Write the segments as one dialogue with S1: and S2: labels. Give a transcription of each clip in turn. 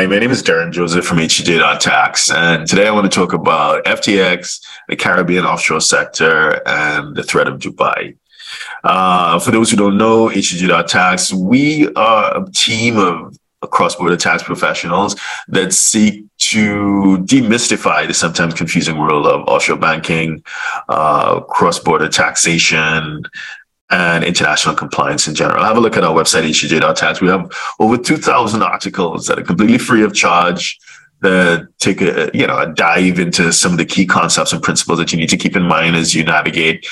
S1: Hi, my name is Derren Joseph from HTJ.tax, and today I want to talk about FTX, the Caribbean offshore sector, and the threat of Dubai. Uh, for those who don't know, HTJ.tax, we are a team of cross-border tax professionals that seek to demystify the sometimes confusing world of offshore banking, uh, cross-border taxation, and international compliance in general. Have a look at our website, htj.tax. We have over 2,000 articles that are completely free of charge that take a, you know, a dive into some of the key concepts and principles that you need to keep in mind as you navigate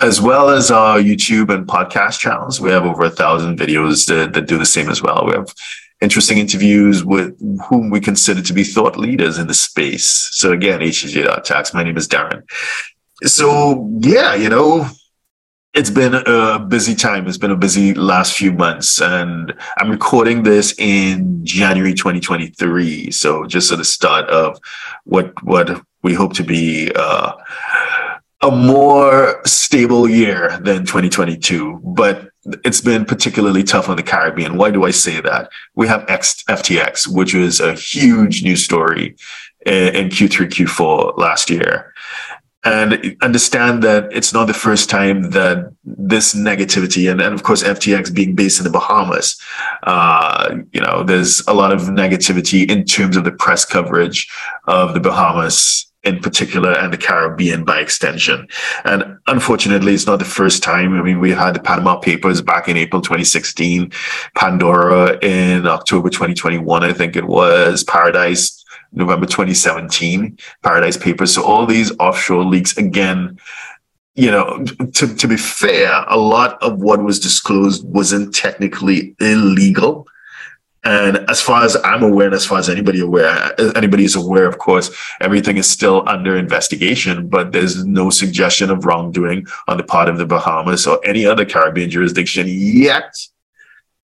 S1: as well as our YouTube and podcast channels. We have over a thousand videos that, that do the same as well. We have interesting interviews with whom we consider to be thought leaders in the space. So again, HTJ.tax. My name is Derren. So yeah, you know, it's been a busy time. It's been a busy last few months, and I'm recording this in January 2023. So just at the start of what what we hope to be uh, a more stable year than 2022. But it's been particularly tough on the Caribbean. Why do I say that? We have X, FTX, which was a huge news story in, in Q3, Q4 last year and understand that it's not the first time that this negativity and, and of course ftx being based in the bahamas uh, you know there's a lot of negativity in terms of the press coverage of the bahamas in particular and the Caribbean by extension. And unfortunately, it's not the first time. I mean, we had the Panama Papers back in April 2016, Pandora in October 2021, I think it was, Paradise November 2017, Paradise Papers. So all these offshore leaks again, you know, to, to be fair, a lot of what was disclosed wasn't technically illegal. And as far as I'm aware, and as far as anybody aware, anybody is aware, of course, everything is still under investigation, but there's no suggestion of wrongdoing on the part of the Bahamas or any other Caribbean jurisdiction yet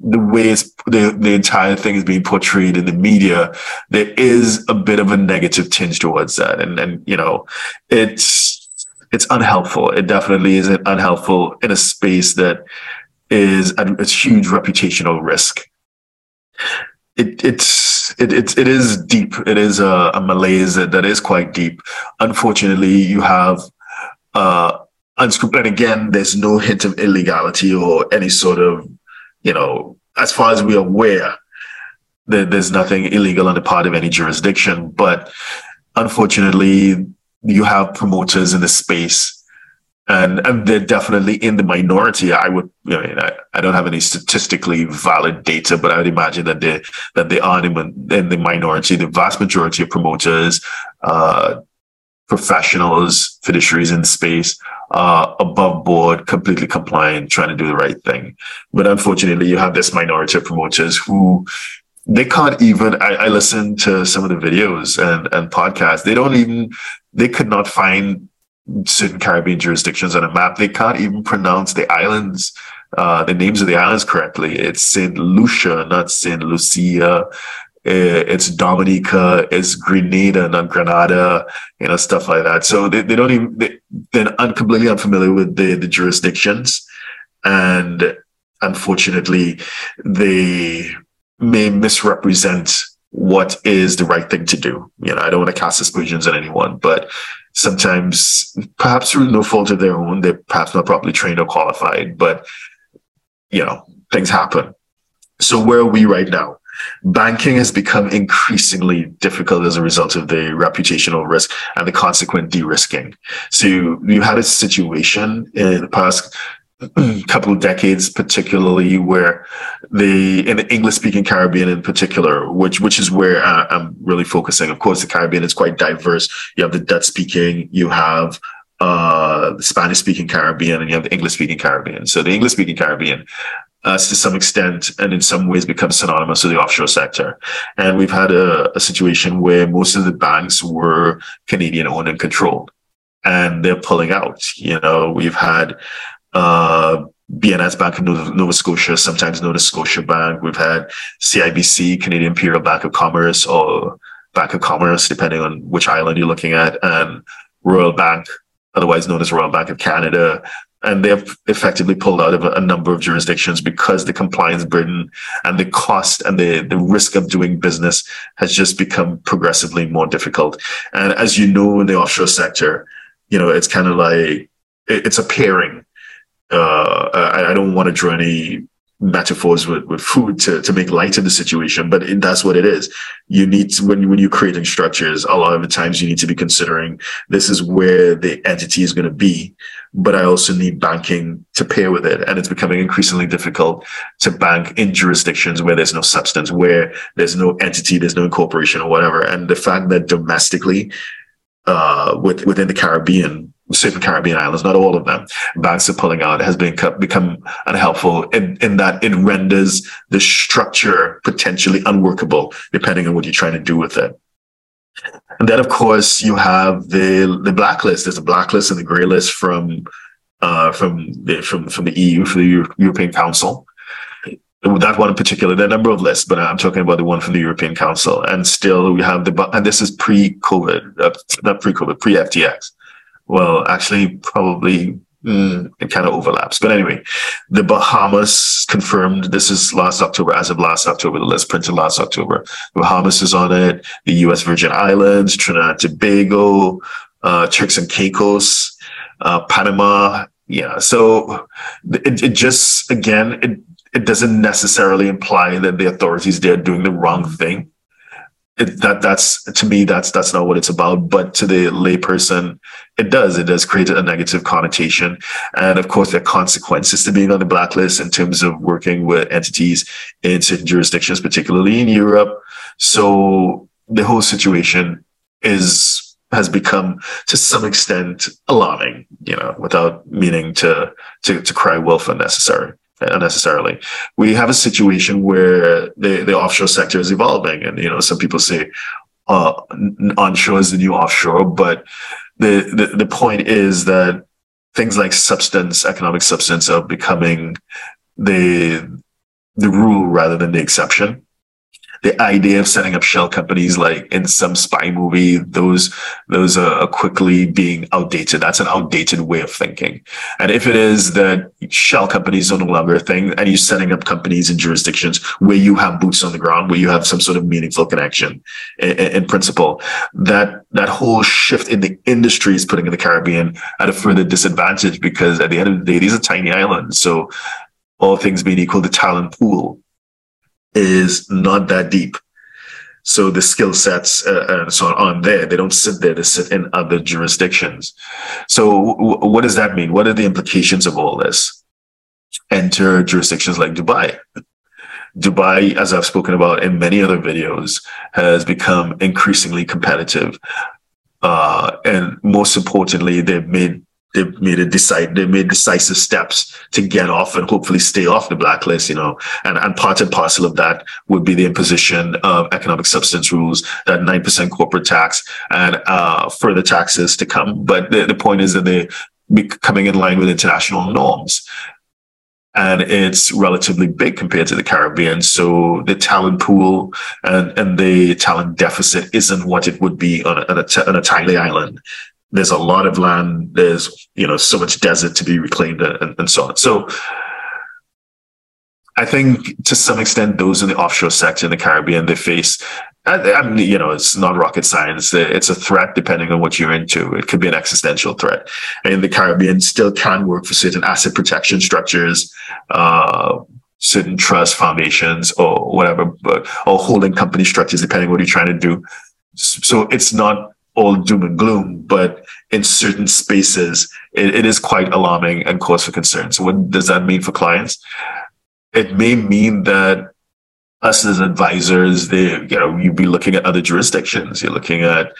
S1: the way it's, the, the entire thing is being portrayed in the media, there is a bit of a negative tinge towards that. And, and, you know, it's, it's unhelpful. It definitely isn't unhelpful in a space that is a, a huge reputational risk. It, it's, it, it's, it is deep. It is a, a malaise that, that is quite deep. Unfortunately, you have, uh, unscrupulous, and again, there's no hint of illegality or any sort of you know, as far as we're aware, there, there's nothing illegal on the part of any jurisdiction. But unfortunately, you have promoters in the space and, and they're definitely in the minority. I would, I mean, I, I don't have any statistically valid data, but I would imagine that they that they are in, in the minority. The vast majority of promoters, uh, professionals, fiduciaries in the space uh, above board, completely compliant, trying to do the right thing. But unfortunately, you have this minority of promoters who they can't even. I, I listen to some of the videos and, and podcasts. They don't even. They could not find certain Caribbean jurisdictions on a map. They can't even pronounce the islands, uh, the names of the islands correctly. It's Saint Lucia, not Saint Lucia. Eh, it's Dominica, it's Grenada, not Granada, you know, stuff like that. So they, they don't even, they, they're completely unfamiliar with the, the jurisdictions. And unfortunately, they may misrepresent what is the right thing to do. You know, I don't want to cast aspersions on anyone, but sometimes, perhaps through no fault of their own, they're perhaps not properly trained or qualified, but, you know, things happen. So where are we right now? Banking has become increasingly difficult as a result of the reputational risk and the consequent de-risking. So you, had a situation in the past couple of decades, particularly where the in the English speaking Caribbean in particular, which which is where uh, I'm really focusing. Of course, the Caribbean is quite diverse. You have the Dutch speaking, you have uh, the Spanish speaking Caribbean, and you have the English speaking Caribbean. So the English speaking Caribbean uh, to some extent and in some ways become synonymous with the offshore sector. And we've had a, a situation where most of the banks were Canadian owned and controlled and they're pulling out. You know, we've had, uh, BNS Bank of Nova, Nova, Scotia, sometimes known as Scotia Bank. We've had CIBC, Canadian Imperial Bank of Commerce, or Bank of Commerce, depending on which island you're looking at, and Royal Bank, otherwise known as Royal Bank of Canada, and they've effectively pulled out of a, number of jurisdictions because the compliance burden and the cost and the, the risk of doing business has just become progressively more difficult. And as you know, in the offshore sector, you know, it's kind of like it, it's a pairing. Uh, I, I don't want to draw any metaphors with, with food to, to make light of the situation, but it, that's what it is. You need to, when, when you're creating structures, a lot of the times you need to be considering this is where the entity is going to be, but I also need banking to pair with it. And it's becoming increasingly difficult to bank in jurisdictions where there's no substance, where there's no entity, there's no incorporation or whatever. And the fact that domestically, uh, with, within the Caribbean, certain Caribbean islands, not all of them, banks are pulling out has been become unhelpful in, in that it renders the structure potentially unworkable, depending on what you're trying to do with it. And then, of course, you have the the blacklist. There's a blacklist and the grey list from uh, from the from from the EU, for the Euro- European Council. That one in particular, there are a number of lists, but I'm talking about the one from the European Council. And still, we have the and this is pre-COVID, uh, not pre-COVID, pre-FTX well, actually, probably mm, it kind of overlaps. But anyway, the Bahamas confirmed this is last October, as of last October, the list printed last October. The Bahamas is on it, the US Virgin Islands, Trinidad and Tobago, uh, Turks and Caicos, uh, Panama. Yeah. So it, it just, again, it, it doesn't necessarily imply that the authorities there doing the wrong thing it, that that's to me that's that's not what it's about but to the layperson it does it does create a negative connotation. And of course there are consequences to being on the blacklist in terms of working with entities in certain jurisdictions particularly in europe. So the whole situation is has become to some extent alarming you know without meaning to to, to cry wolf unnecessary unnecessarily. We have a situation where the, the offshore sector is evolving. And, you know, some people say uh, onshore is the new offshore, but the, the, the point is that things like substance, economic substance are becoming the, the rule rather than the exception the idea of setting up shell companies like in some spy movie, those those are quickly being outdated. That's an outdated way of thinking. And if it is that shell companies are no longer a thing, and you're setting up companies in jurisdictions where you have boots on the ground, where you have some sort of meaningful connection in, in principle, that that whole shift in the industry is putting in the Caribbean at a further disadvantage because at the end of the day, these are tiny islands. So all things being equal, the talent pool is not that deep. So the skill sets uh, and so on aren't there. They don't sit there. They sit in other jurisdictions. So w- what does that mean? What are the implications of all this? Enter jurisdictions like Dubai. Dubai, as I've spoken about in many other videos, has become increasingly competitive. Uh, and most importantly, they've made they made a decide they made decisive steps to get off and hopefully stay off the blacklist you know. And and part and parcel of that would be the imposition of economic substance rules that 9% corporate tax and uh, further taxes to come. But the, the point is that they're coming in line with international norms. And it's relatively big compared to the Caribbean. So the talent pool and, and the talent deficit isn't what it would be on a, on a, on a tiny island there's a lot of land. There's, you know, so much desert to be reclaimed and, and so on. So I think to some extent, those in the offshore sector in the Caribbean, they face, I mean, you know, it's not rocket science. It's a threat depending on what you're into. It could be an existential threat. And the Caribbean still can work for certain asset protection structures, uh, certain trust foundations or whatever, but, or holding company structures, depending on what you're trying to do. So it's not all doom and gloom, but in certain spaces, it, it is quite alarming and cause for concern. So what does that mean for clients? It may mean that us as advisors, they, you know, you'd be looking at other jurisdictions. You're looking at,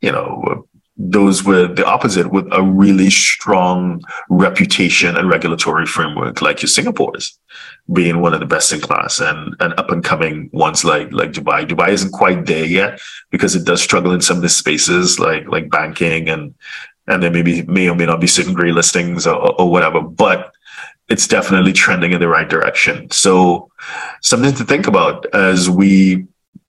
S1: you know, those were the opposite with a really strong reputation and regulatory framework like your Singapore's being one of the best in class and, and up and coming ones like like Dubai. Dubai isn't quite there yet because it does struggle in some of the spaces like like banking and and there maybe may or may not be certain gray listings or, or whatever, but it's definitely trending in the right direction. So something to think about as we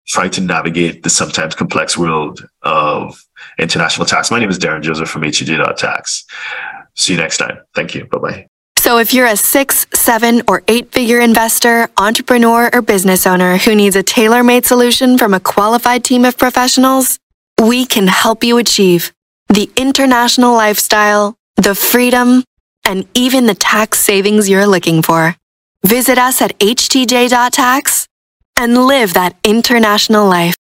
S1: try to navigate the sometimes complex world of international tax. My name is Derren Joseph from HTJ Tax. See you next time. Thank you. Bye bye.
S2: So if you're a six, seven, or eight figure investor, entrepreneur, or business owner who needs a tailor made solution from a qualified team of professionals, we can help you achieve the international lifestyle, the freedom, and even the tax savings you're looking for. Visit us at htj.tax and live that international life.